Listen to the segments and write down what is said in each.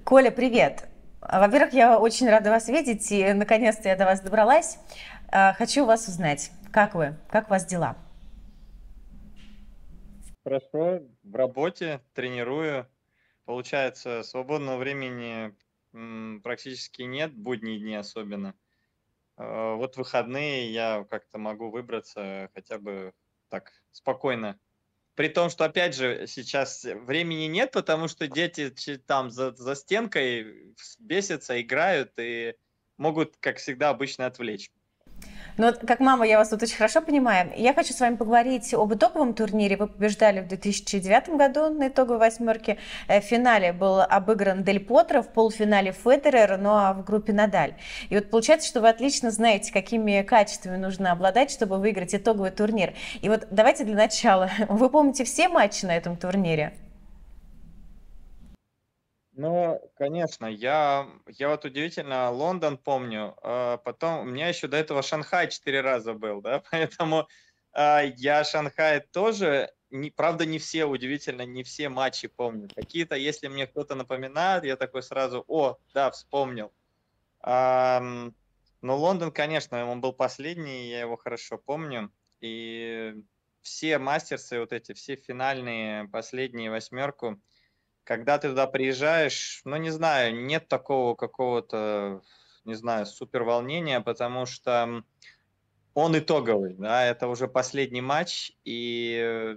Коля, привет! Во-первых, я очень рада вас видеть, и наконец-то я до вас добралась. А, хочу вас узнать, как вы, как у вас дела? Хорошо, в работе, тренирую. Получается, свободного времени практически нет, будние дни особенно. А, Вот выходные я как-то могу выбраться хотя бы так спокойно. При том, что, опять же, сейчас времени нет, потому что дети там за, за стенкой бесятся, играют и могут, как всегда, обычно отвлечь. Ну, как мама, я вас тут очень хорошо понимаю. Я хочу с вами поговорить об итоговом турнире. Вы побеждали в 2009 году на итоговой восьмерке. Э, В финале был обыгран Дель Потро, в полуфинале Федерер, ну а в группе Надаль. И вот получается, что вы отлично знаете, какими качествами нужно обладать, чтобы выиграть итоговый турнир. И вот давайте для начала. Вы помните все матчи на этом турнире? Ну, конечно, я, я вот удивительно Лондон помню, а потом у меня еще до этого Шанхай четыре раза был, да, поэтому а, я Шанхай тоже, не, правда, не все, удивительно, не все матчи помню. Какие-то, если мне кто-то напоминает, я такой сразу, о, да, вспомнил. Ам, но Лондон, конечно, он был последний, я его хорошо помню, и все мастерсы, вот эти, все финальные, последние восьмерку, когда ты туда приезжаешь, ну, не знаю, нет такого какого-то, не знаю, супер волнения, потому что он итоговый, да, это уже последний матч, и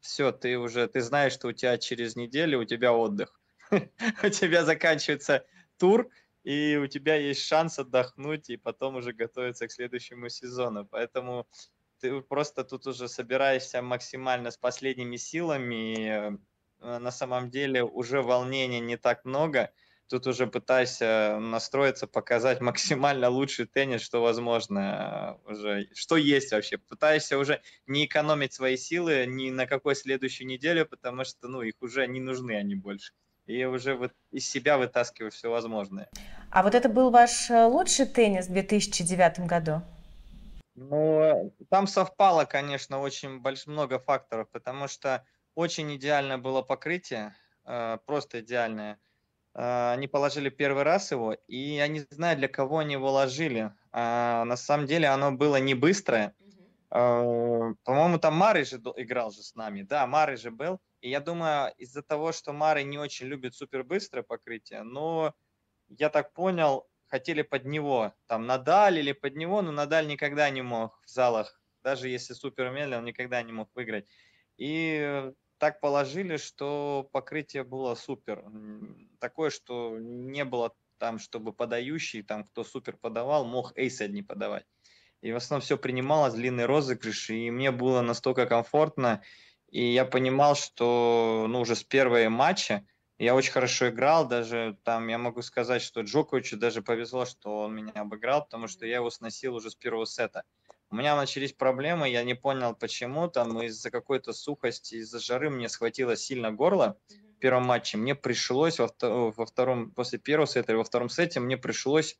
все, ты уже, ты знаешь, что у тебя через неделю у тебя отдых. У тебя заканчивается тур, и у тебя есть шанс отдохнуть и потом уже готовиться к следующему сезону. Поэтому ты просто тут уже собираешься максимально с последними силами, э, на самом деле уже волнения не так много. Тут уже пытайся настроиться, показать максимально лучший теннис, что возможно э, уже, что есть вообще. Пытаешься уже не экономить свои силы ни на какой следующую неделю, потому что, ну, их уже не нужны они больше. И уже вот из себя вытаскиваешь все возможное. А вот это был ваш э, лучший теннис в 2009 году? Ну, там совпало, конечно, очень больш много факторов, потому что очень идеальное было покрытие, э, просто идеальное. Э, они положили первый раз его, и я не знаю, для кого они его ложили. А, на самом деле оно было не быстрое. Э, по-моему, там Мары же играл же с нами. Да, Мары же был. И я думаю, из-за того, что Мары не очень любит супербыстрое покрытие, но я так понял, хотели под него, там, Надаль или под него, но Надаль никогда не мог в залах, даже если супер умели, он никогда не мог выиграть. И так положили, что покрытие было супер. Такое, что не было там, чтобы подающий, там, кто супер подавал, мог эйс одни подавать. И в основном все принималось, длинный розыгрыш, и мне было настолько комфортно, и я понимал, что, ну, уже с первого матча я очень хорошо играл, даже там я могу сказать, что Джоковичу даже повезло, что он меня обыграл, потому что я его сносил уже с первого сета. У меня начались проблемы, я не понял почему, там из-за какой-то сухости, из-за жары мне схватило сильно горло в первом матче. Мне пришлось во, во втором, после первого сета или во втором сете, мне пришлось,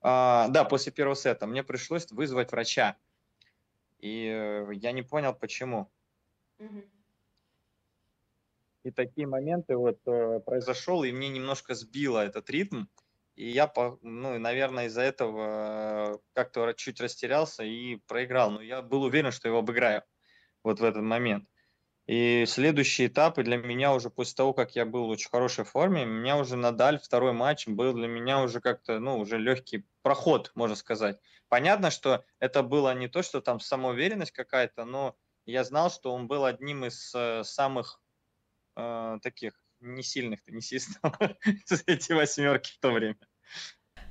а, да, после первого сета, мне пришлось вызвать врача. И э, я не понял, почему. И такие моменты вот э, произошел, и мне немножко сбило этот ритм. И я, ну, наверное, из-за этого э, как-то чуть растерялся и проиграл. Но я был уверен, что его обыграю вот в этот момент. И следующие этапы для меня уже после того, как я был в очень хорошей форме, у меня уже Надаль, второй матч, был для меня уже как-то, ну, уже легкий проход, можно сказать. Понятно, что это было не то, что там самоуверенность какая-то, но я знал, что он был одним из э, самых э, таких не сильных теннисистов эти восьмерки в то время.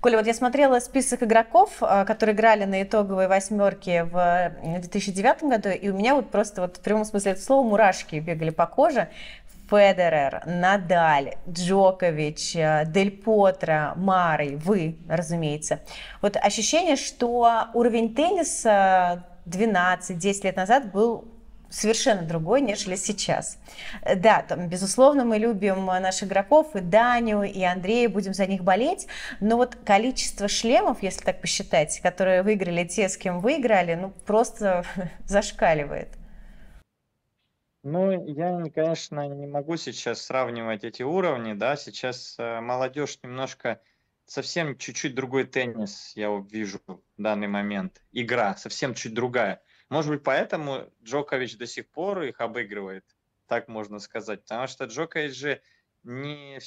Коля, вот я смотрела список игроков, а, которые играли на итоговой восьмерке в э, 2009 году, и у меня вот просто вот в прямом смысле этого слова мурашки бегали по коже. Федерер, Надаль, Джокович, э, Дель Потро, Марой, вы, разумеется. Вот ощущение, что уровень тенниса 12-10 лет назад был совершенно другой, нежели сейчас. Э, Да, там, безусловно, мы любим э, наших игроков, и Даню, и Андрея, будем за них болеть, но вот количество шлемов, если так посчитать, которые выиграли те, с кем вы играли, ну, просто зашкаливает. Ну, я, конечно, не могу сейчас сравнивать эти уровни, да, сейчас э, молодежь немножко, совсем чуть-чуть другой теннис, я вижу в данный момент. Игра совсем чуть другая. Может быть, поэтому Джокович до сих пор их обыгрывает, так можно сказать. Потому что Джокович же не,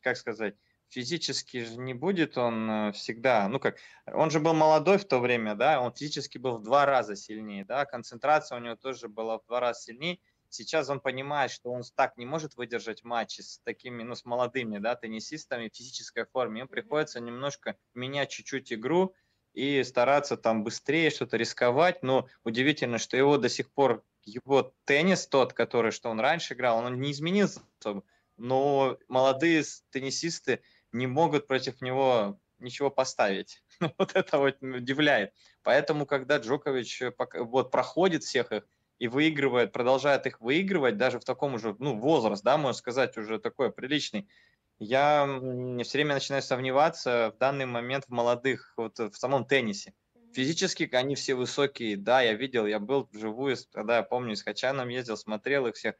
как сказать, физически же не будет он э, всегда, ну как, он же был молодой в то время, да, он физически был в два раза сильнее, да, концентрация у него тоже была в два раза сильнее. Сейчас он понимает, что он так не может выдержать матчи с такими, ну, с молодыми, да, теннисистами в физической форме. Им приходится немножко менять чуть-чуть игру, и стараться там быстрее что-то рисковать. Но удивительно, что его до сих пор, его теннис тот, который, что он раньше играл, он не изменился Но молодые теннисисты не могут против него ничего поставить. вот это вот удивляет. Поэтому, когда Джокович э, вот проходит всех их и выигрывает, продолжает их выигрывать, даже в таком уже, ну, возраст, да, можно сказать, уже такой приличный, я все время начинаю сомневаться в данный момент в молодых, вот в самом теннисе. Физически они все высокие, да, я видел, я был вживую, когда я помню, с Хачаном ездил, смотрел их всех.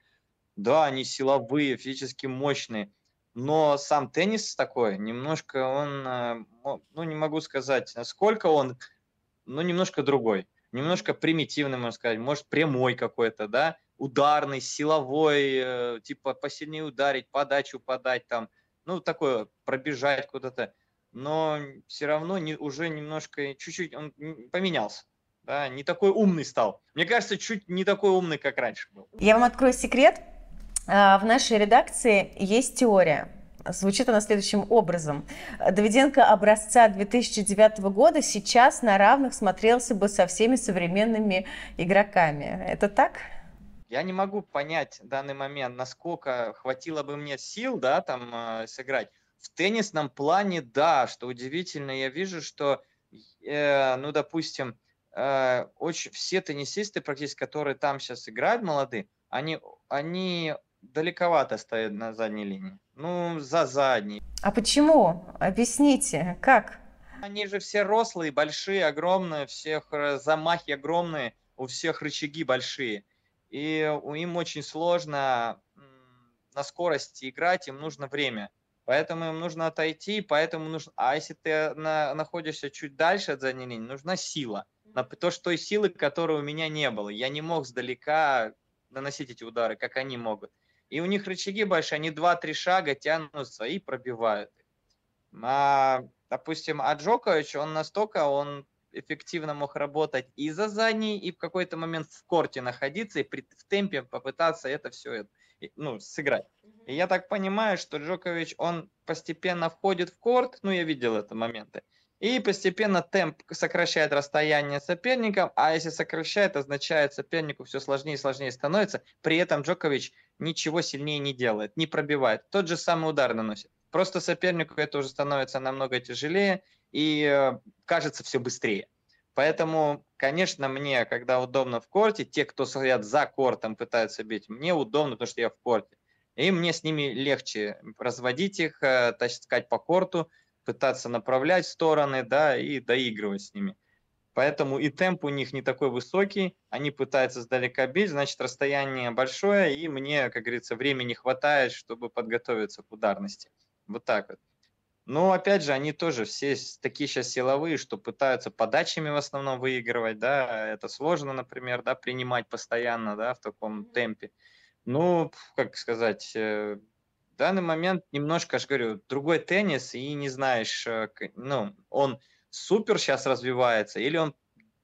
Да, они силовые, физически мощные, но сам теннис такой, немножко он, э, ну, не могу сказать, насколько он, ну, немножко другой, немножко примитивный, можно сказать, может, прямой какой-то, да, ударный, силовой, э, типа посильнее ударить, подачу подать там – ну, такое, пробежать куда-то, но все равно не, уже немножко, чуть-чуть он поменялся. Да, не такой умный стал. Мне кажется, чуть не такой умный, как раньше был. Я вам открою секрет. А, в нашей редакции есть теория. Звучит она следующим образом. Давиденко образца 2009 года сейчас на равных смотрелся бы со всеми современными игроками. Это так? Я не могу понять в данный момент, насколько хватило бы мне сил, да, там э, сыграть. В теннисном плане, да, что удивительно, я вижу, что, э, ну, допустим, э, очень все теннисисты, практически, которые там сейчас играют, молодые, они, они далековато стоят на задней линии. Ну, за задней. А почему? Объясните, как? Они же все рослые, большие, огромные, всех э, замахи огромные, у всех рычаги большие и им очень сложно на скорости играть, им нужно время. Поэтому им нужно отойти, поэтому нужно... А если ты на, находишься чуть дальше от задней нужна сила. На то, что той силы, которой у меня не было. Я не мог сдалека наносить эти удары, как они могут. И у них рычаги большие, они 2-3 шага тянутся и пробивают. А, допустим, а Джокович, он настолько, он эффективно мог работать и за задней, и в какой-то момент в корте находиться, и при, в темпе попытаться это все ну, сыграть. И я так понимаю, что Джокович, он постепенно входит в корт, ну, я видел это моменты, и постепенно темп сокращает расстояние с соперником, а если сокращает, означает сопернику все сложнее и сложнее становится. При этом Джокович ничего сильнее не делает, не пробивает. Тот же самый удар наносит. Просто сопернику это уже становится намного тяжелее, и э, кажется все быстрее. Поэтому, конечно, мне, когда удобно в корте, те, кто стоят за кортом, пытаются бить, мне удобно, потому что я в корте. И мне с ними легче разводить их, э, таскать по корту, пытаться направлять в стороны, да, и доигрывать с ними. Поэтому и темп у них не такой высокий, они пытаются сдалека бить, значит, расстояние большое, и мне, как говорится, времени хватает, чтобы подготовиться к ударности. Вот так вот. Но опять же, они тоже все такие сейчас силовые, что пытаются подачами в основном выигрывать, да, это сложно, например, да, принимать постоянно, да, в таком темпе. Ну, как сказать, э, в данный момент немножко, я же говорю, другой теннис, и не знаешь, э, ну, он супер сейчас развивается или он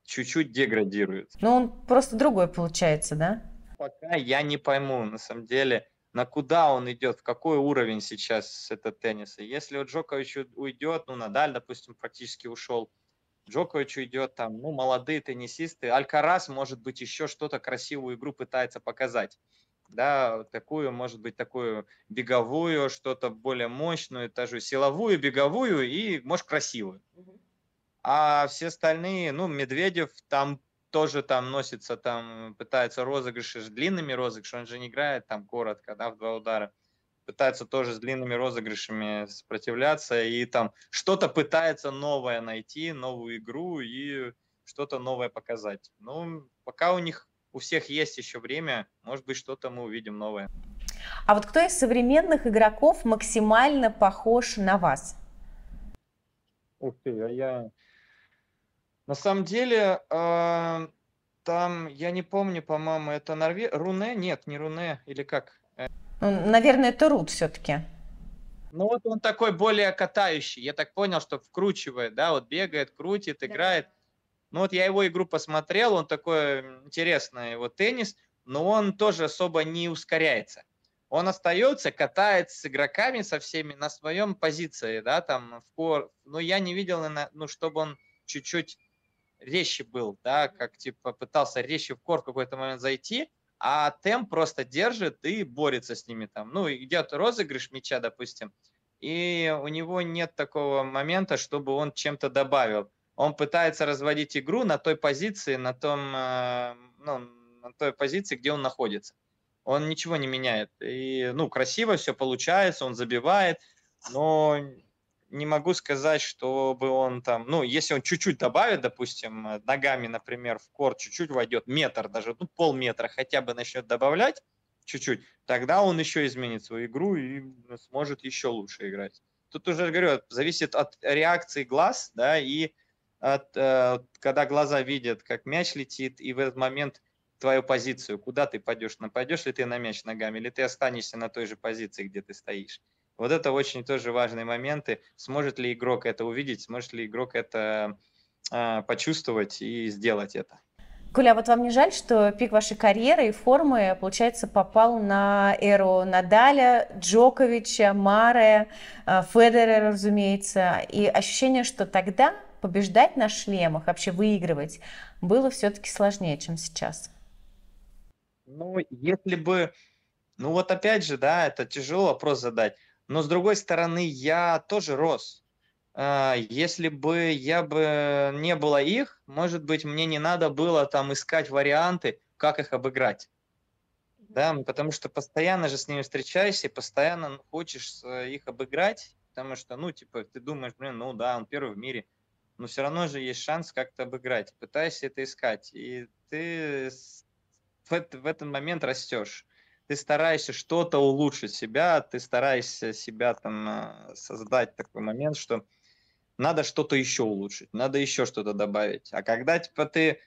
чуть-чуть деградирует. Ну, он просто другой получается, да? Пока я не пойму, на самом деле, на куда он идет, в какой уровень сейчас этот тенниса. Если у Джокович уйдет, ну, Надаль, допустим, практически ушел, Джокович уйдет там, ну, молодые теннисисты, Алькарас, может быть, еще что-то красивую игру пытается показать. Да, такую, может быть, такую беговую, что-то более мощную, даже силовую, беговую и, может, красивую. А все остальные, ну, Медведев там тоже там носится, там пытается розыгрыши с длинными розыгрышами, он же не играет там коротко, да, в два удара. Пытается тоже с длинными розыгрышами сопротивляться и там что-то пытается новое найти, новую игру и что-то новое показать. Ну, пока у них у всех есть еще время, может быть, что-то мы увидим новое. А вот кто из современных игроков максимально похож на вас? Ух ты, а я... На самом деле, э, там, я не помню, по-моему, это Норве... Руне? Нет, не Руне, или как? Ну, наверное, это Рут все-таки. Ну вот он такой более катающий. Я так понял, что вкручивает, да, вот бегает, крутит, да. играет. Ну вот я его игру посмотрел, он такой интересный, его теннис, но он тоже особо не ускоряется. Он остается, катается с игроками со всеми на своем позиции, да, там в кор. Но я не видел, ну, чтобы он чуть-чуть резче был, да, как типа пытался резче в кор в какой-то момент зайти, а темп просто держит и борется с ними там. Ну, идет розыгрыш мяча, допустим, и у него нет такого момента, чтобы он чем-то добавил. Он пытается разводить игру на той позиции, на том, э, ну, на той позиции, где он находится. Он ничего не меняет. И, ну, красиво все получается, он забивает, но не могу сказать, чтобы он там, ну, если он чуть-чуть добавит, допустим, э, ногами, например, в корт чуть-чуть войдет, метр даже, ну, полметра хотя бы начнет добавлять чуть-чуть, тогда он еще изменит свою игру и сможет еще лучше играть. Тут уже, говорю, зависит от реакции глаз, да, и от, э, когда глаза видят, как мяч летит, и в этот момент твою позицию, куда ты пойдешь, нападешь ли ты на мяч ногами, или ты останешься на той же позиции, где ты стоишь. Вот это очень тоже важные моменты. Сможет ли игрок это увидеть, сможет ли игрок это э, почувствовать и сделать это. Коля, а вот вам не жаль, что пик вашей карьеры и формы, получается, попал на эру Надаля, Джоковича, Маре, э, Федерера, разумеется, и ощущение, что тогда побеждать на шлемах, вообще выигрывать, было все-таки сложнее, чем сейчас? Ну, если бы... Ну вот опять же, да, это тяжелый вопрос задать. Но с другой стороны, я тоже рос. А, если бы я бы не было их, может быть, мне не надо было там искать варианты, как их обыграть. Да, потому что постоянно же с ними встречаешься, и постоянно хочешь их обыграть, потому что, ну, типа, ты думаешь, блин, ну да, он первый в мире, но все равно же есть шанс как-то обыграть. Пытаешься это искать, и ты в этот момент растешь ты стараешься что-то улучшить себя, ты стараешься себя там а, создать такой момент, что надо что-то еще улучшить, надо еще что-то добавить. А когда типа ты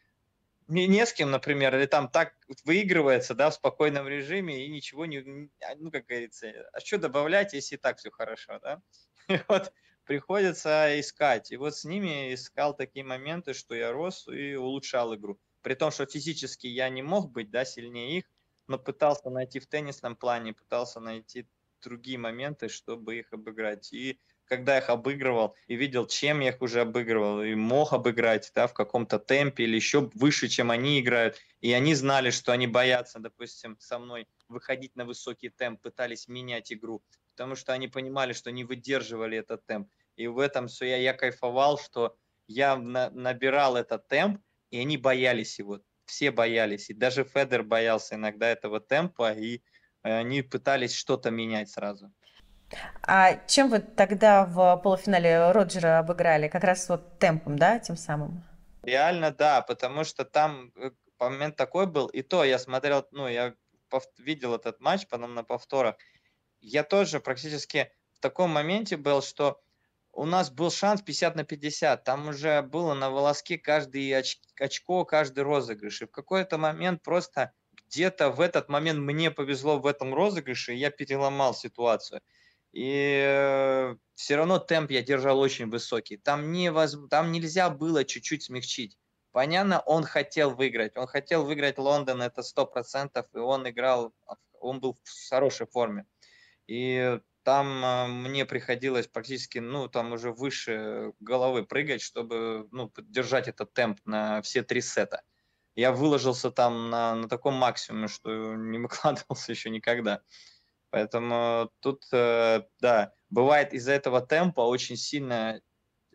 не, не с кем, например, или там так выигрывается, да, в спокойном режиме и ничего не, а, ну, как говорится, а что добавлять, если и так все хорошо, да? И вот приходится искать. И вот с ними искал такие моменты, что я рос и улучшал игру. При том, что физически я не мог быть, да, сильнее их, но пытался найти в теннисном плане, пытался найти другие моменты, чтобы их обыграть. И когда их обыгрывал и видел, чем я их уже обыгрывал, и мог обыграть да, в каком-то темпе или еще выше, чем они играют, и они знали, что они боятся, допустим, со мной выходить на высокий темп, пытались менять игру, потому что они понимали, что не выдерживали этот темп. И в этом все я, я кайфовал, что я на, набирал этот темп, и они боялись его все боялись, и даже Федер боялся иногда этого темпа, и э, они пытались что-то менять сразу. А чем вы тогда в полуфинале Роджера обыграли? Как раз вот темпом, да, тем самым? Реально, да, потому что там э, момент такой был, и то я смотрел, ну, я видел этот матч потом на повторах, я тоже практически в таком моменте был, что у нас был шанс 50 на 50. Там уже было на волоске каждый оч очко, каждый розыгрыш. И в какой-то момент просто где-то в этот момент мне повезло в этом розыгрыше, и я переломал ситуацию. И э, все равно темп я держал очень высокий. Там, не воз... Там нельзя было чуть-чуть смягчить. Понятно, он хотел выиграть. Он хотел выиграть Лондон, это 100%, и он играл, он был в хорошей форме. И там а, мне приходилось практически, ну, там уже выше головы прыгать, чтобы, ну, поддержать этот темп на все три сета. Я выложился там на, на таком максимуме, что не выкладывался еще никогда. Поэтому тут, э, да, бывает из-за этого темпа очень сильно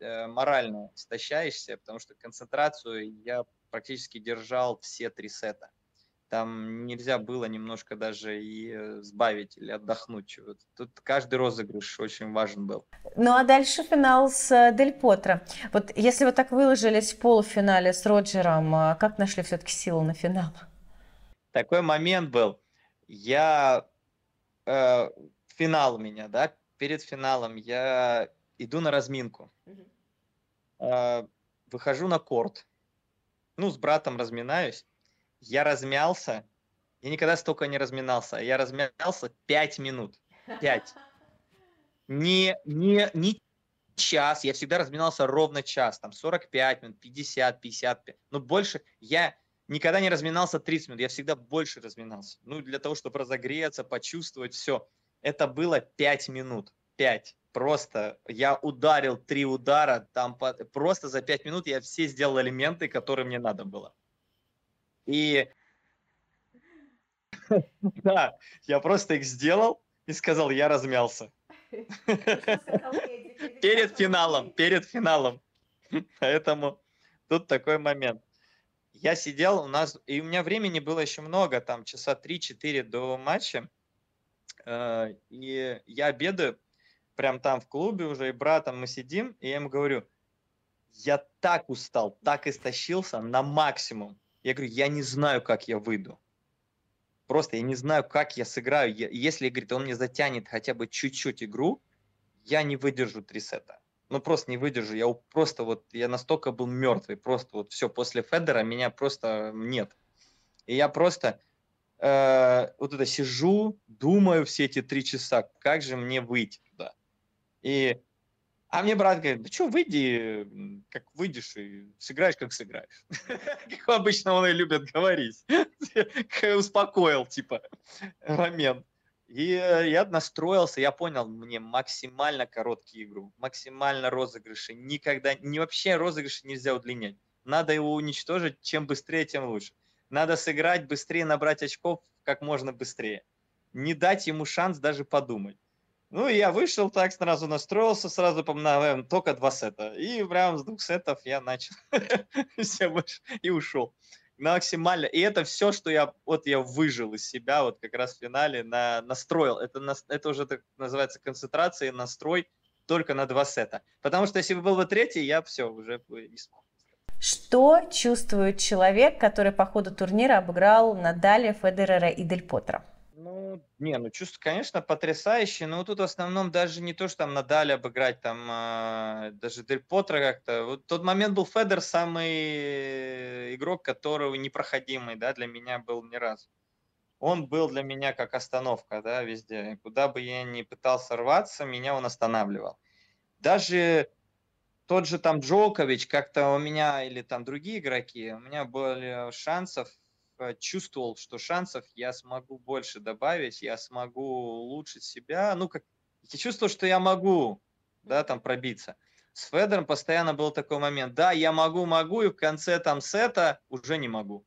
э, морально истощаешься, потому что концентрацию я практически держал все три сета там нельзя было немножко даже и э, сбавить или отдохнуть. Вот. Тут каждый розыгрыш очень важен был. Ну а дальше финал с э, Дель Потро. Вот если вы так выложились в полуфинале с Роджером, а как нашли все-таки силу на финал? такой момент был. Я э, финал у меня, да, перед финалом я иду на разминку. Э, выхожу на корт. Ну, с братом разминаюсь. Я размялся. Я никогда столько не разминался. Я размялся 5 минут. 5. Не, не, не час. Я всегда разминался ровно час. Там 45 минут, 50, 55. Но больше я никогда не разминался 30 минут. Я всегда больше разминался. Ну, для того, чтобы разогреться, почувствовать все. Это было 5 минут. 5. Просто я ударил три удара, там по, просто за 5 минут я все сделал элементы, которые мне надо было. И да, я просто их сделал и сказал, я размялся. Перед финалом, перед финалом. Поэтому тут такой момент. Я сидел, у нас, и у меня времени было еще много, там часа 3-4 до матча. Э, и я обедаю прям там в клубе уже, и братом мы сидим, и я ему говорю, я так устал, так истощился на максимум. Я говорю, я не знаю, как я выйду. Просто я не знаю, как я сыграю. Если, говорит, он мне затянет хотя бы чуть-чуть игру, я не выдержу три сета. Ну, просто не выдержу. Я просто вот, я настолько был мертвый. Просто вот все, после Федера меня просто нет. И я просто э, вот это сижу, думаю все эти три часа, как же мне выйти туда. И а мне брат говорит, да что, выйди, как выйдешь и сыграешь, как сыграешь. Как обычно он и любит говорить. Успокоил, типа, момент. И я настроился, я понял, мне максимально короткий игру, максимально розыгрыши. Никогда, не вообще розыгрыши нельзя удлинять. Надо его уничтожить, чем быстрее, тем лучше. Надо сыграть быстрее, набрать очков как можно быстрее. Не дать ему шанс даже подумать. Ну, я вышел так, сразу настроился, сразу помножаем только два сета. И прям с двух сетов я начал и ушел. Максимально. И это все, что я, вот я выжил из себя вот как раз в финале, на, настроил. Это, это уже так называется концентрация, настрой только на два сета. Потому что если бы был бы третий, я все, уже не смог. Что чувствует человек, который по ходу турнира обыграл Надаля, Федерера и Дель Потро? Ну, не, ну чувство, конечно, потрясающее, но тут в основном даже не то, что там Надаль обыграть, там а, даже Дель Потро как-то. Вот тот момент был Федер самый игрок, которого непроходимый, да, для меня был ни разу. Он был для меня как остановка, да, везде. Куда бы я ни пытался рваться, меня он останавливал. Даже тот же там Джокович, как-то у меня, или там другие игроки, у меня были шансов Э, чувствовал, что шансов я смогу больше добавить, я смогу улучшить себя. Ну, как я чувствовал, что я могу, да, там пробиться. С Федером постоянно был такой момент, да, я могу, могу, и в конце там сета уже не могу.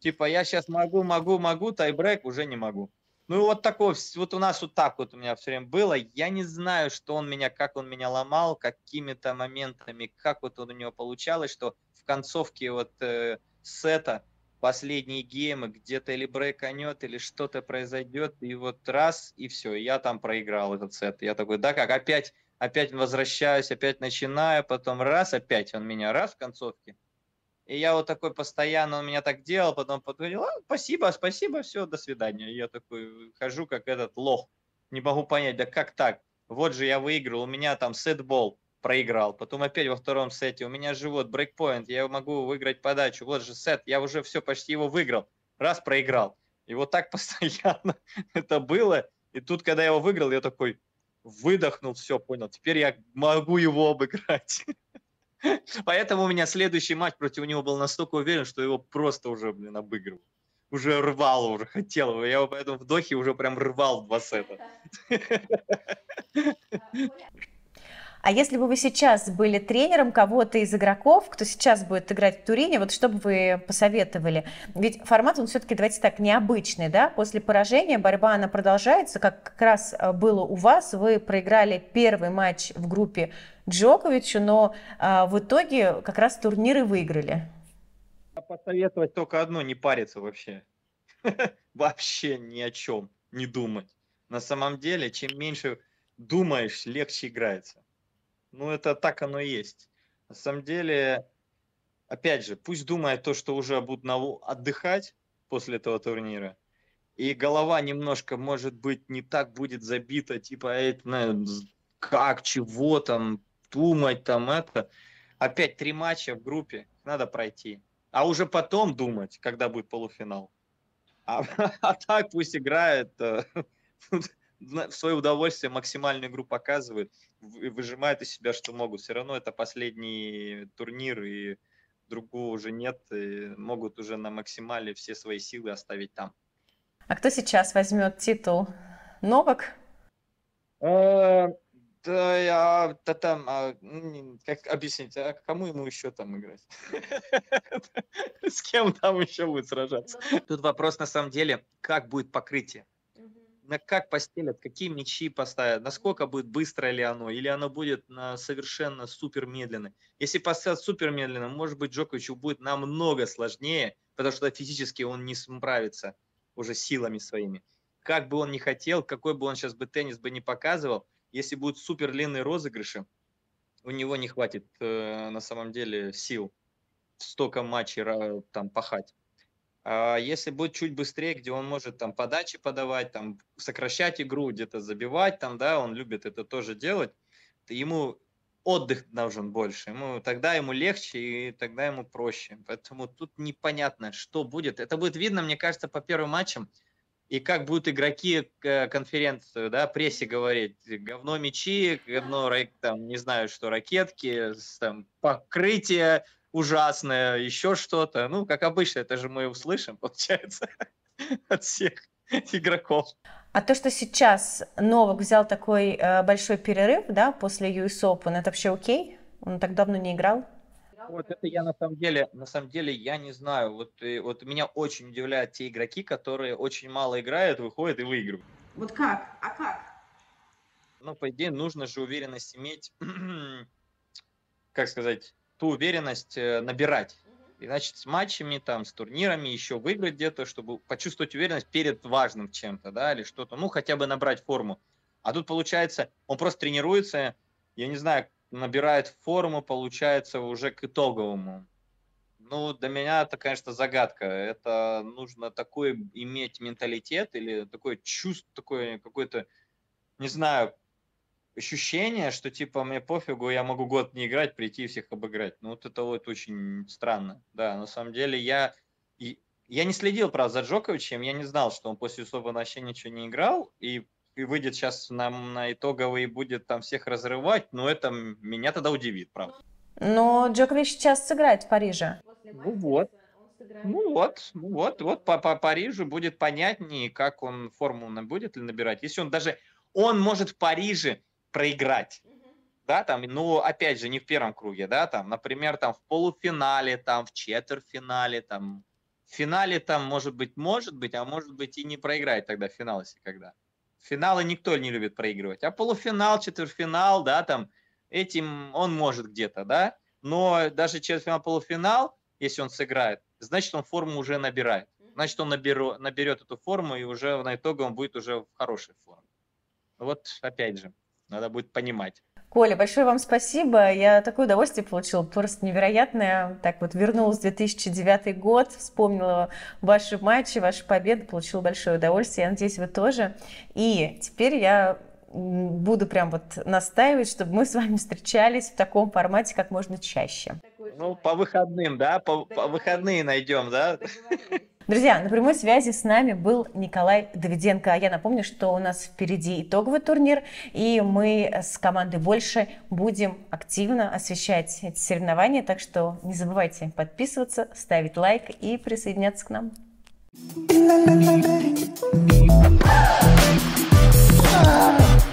Типа, я сейчас могу, могу, могу, тайбрейк уже не могу. Ну, вот такое, вот у нас вот так вот у меня все время было. Я не знаю, что он меня, как он меня ломал, какими-то моментами, как вот у него получалось, что в концовке вот э, сета последние геймы где-то или брейканет, или что-то произойдет, и вот раз, и все, я там проиграл этот сет. Я такой, да как, опять, опять возвращаюсь, опять начинаю, потом раз, опять он меня раз в концовке. И я вот такой постоянно, он меня так делал, потом подходил, а, спасибо, спасибо, все, до свидания. Я такой хожу, как этот лох, не могу понять, да как так? Вот же я выиграл, у меня там сетбол, проиграл. Потом опять во втором сете у меня живот, брейкпоинт, я могу выиграть подачу. Вот же сет, я уже все, почти его выиграл. Раз проиграл. И вот так постоянно это было. И тут, когда я его выиграл, я такой выдохнул, все, понял. Теперь я могу его обыграть. Поэтому у меня следующий матч против него был настолько уверен, что его просто уже, блин, обыгрывал. Уже рвал, уже хотел. Я его поэтому в вдохе уже прям рвал два сета. А если бы вы сейчас были тренером кого-то из игроков, кто сейчас будет играть в Турине, вот что бы вы посоветовали? Ведь формат, он все-таки, давайте так, необычный, да? После поражения борьба, она продолжается, как как раз э, было у вас. Вы проиграли первый матч в группе Джоковичу, но а, в итоге как раз турниры выиграли. Посоветовать только одно, не париться вообще. Вообще ни о чем не думать. На самом деле, чем меньше думаешь, легче играется. Ну, это так оно и есть. На самом деле, опять же, пусть думает то, что уже будут отдыхать, после этого турнира. И голова немножко, может быть, не так будет забита, типа, это, как, чего там, думать там это. Опять три матча в группе, надо пройти. А уже потом думать, когда будет полуфинал. А, а так пусть играет э, в свое удовольствие, максимальную игру показывает, выжимает из себя, что могут. Все равно это последний турнир, и другого уже нет, и могут уже на максимале все свои силы оставить там. А кто сейчас возьмет титул? Новак? Э, да, я, да там, а, как объяснить, а кому ему еще там играть? С кем там еще будет сражаться? Тут вопрос на самом деле, как будет покрытие? На как постелят, какие мячи поставят, насколько будет быстро ли оно, или оно будет на совершенно супер медленно. Если поставят супер медленно, может быть, Джоковичу будет намного сложнее, потому что физически он не справится уже силами своими. Как бы он ни хотел, какой бы он сейчас бы теннис бы не показывал, если будут супер длинные розыгрыши, у него не хватит э, на самом деле сил столько матчей там пахать. А если будет чуть быстрее, где он может там подачи подавать, там сокращать игру, где-то забивать, там, да, он любит это тоже делать, то ему отдых нужен больше, ему, тогда ему легче и тогда ему проще. Поэтому тут непонятно, что будет. Это будет видно, мне кажется, по первым матчам, и как будут игроки э, конференцию, да, прессе говорить, говно мячи, говно, там, не знаю, что, ракетки, там, покрытие ужасное, еще что-то. Ну, как обычно, это же мы услышим, получается, от всех игроков. А то, что сейчас Новак взял такой э, большой перерыв, да, после US Open, это вообще окей? Он так давно не играл? Вот это я на самом деле, на самом деле я не знаю. Вот, и, вот меня очень удивляют те игроки, которые очень мало играют, выходят и выигрывают. Вот как? А как? Ну, по идее, нужно же уверенность иметь, как сказать, ту уверенность э, набирать. И, значит, с матчами, там, с турнирами еще выиграть где-то, чтобы почувствовать уверенность перед важным чем-то, да, или что-то, ну, хотя бы набрать форму. А тут, получается, он просто тренируется, я не знаю, набирает форму, получается, уже к итоговому. Ну, для меня это, конечно, загадка. Это нужно такой иметь менталитет или такое чувство, такое какое-то, не знаю, ощущение, что типа мне пофигу, я могу год не играть, прийти и всех обыграть. Ну, вот это вот очень странно. Да, на самом деле я... Я не следил, правда, за Джоковичем, я не знал, что он после Усоба вообще ничего не играл, и и выйдет сейчас на, на итоговый и будет там всех разрывать, но это меня тогда удивит, правда. Но Джокович сейчас сыграет в Париже. Ну вот. Ну вот, ну вот, вот по, по Парижу будет понятнее, как он форму будет ли набирать. Если он даже, он может в Париже проиграть, да, там, ну, опять же, не в первом круге, да, там, например, там в полуфинале, там, в четвертьфинале, там, в финале там, может быть, может быть, а может быть и не проиграет тогда финал, если когда. Финалы никто не любит проигрывать. А полуфинал, четвертьфинал, да, там, этим он может где-то, да. Но даже четвертьфинал, полуфинал, если он сыграет, значит, он форму уже набирает. Значит, он наберу, наберет эту форму, и уже на итоге он будет уже в хорошей форме. Вот, опять же, надо будет понимать. Коля, большое вам спасибо. Я такое удовольствие получила, просто невероятное. Так вот, вернулась в 2009 год, вспомнила ваши матчи, ваши победы, получила большое удовольствие. Я надеюсь, вы тоже. И теперь я буду прям вот настаивать, чтобы мы с вами встречались в таком формате как можно чаще. Ну, по выходным, да? По, по выходные найдем, да? Друзья, на прямой связи с нами был Николай Давиденко. А я напомню, что у нас впереди итоговый турнир, и мы с командой «Больше» будем активно освещать эти соревнования. Так что не забывайте подписываться, ставить лайк и присоединяться к нам. Ah!